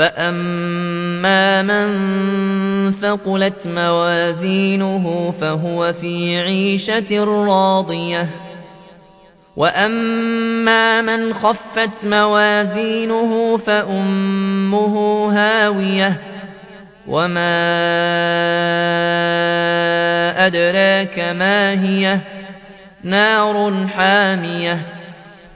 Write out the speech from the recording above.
فأما من ثقلت موازينه فهو في عيشة راضية وأما من خفت موازينه فأمه هاوية وما أدراك ما هي نار حامية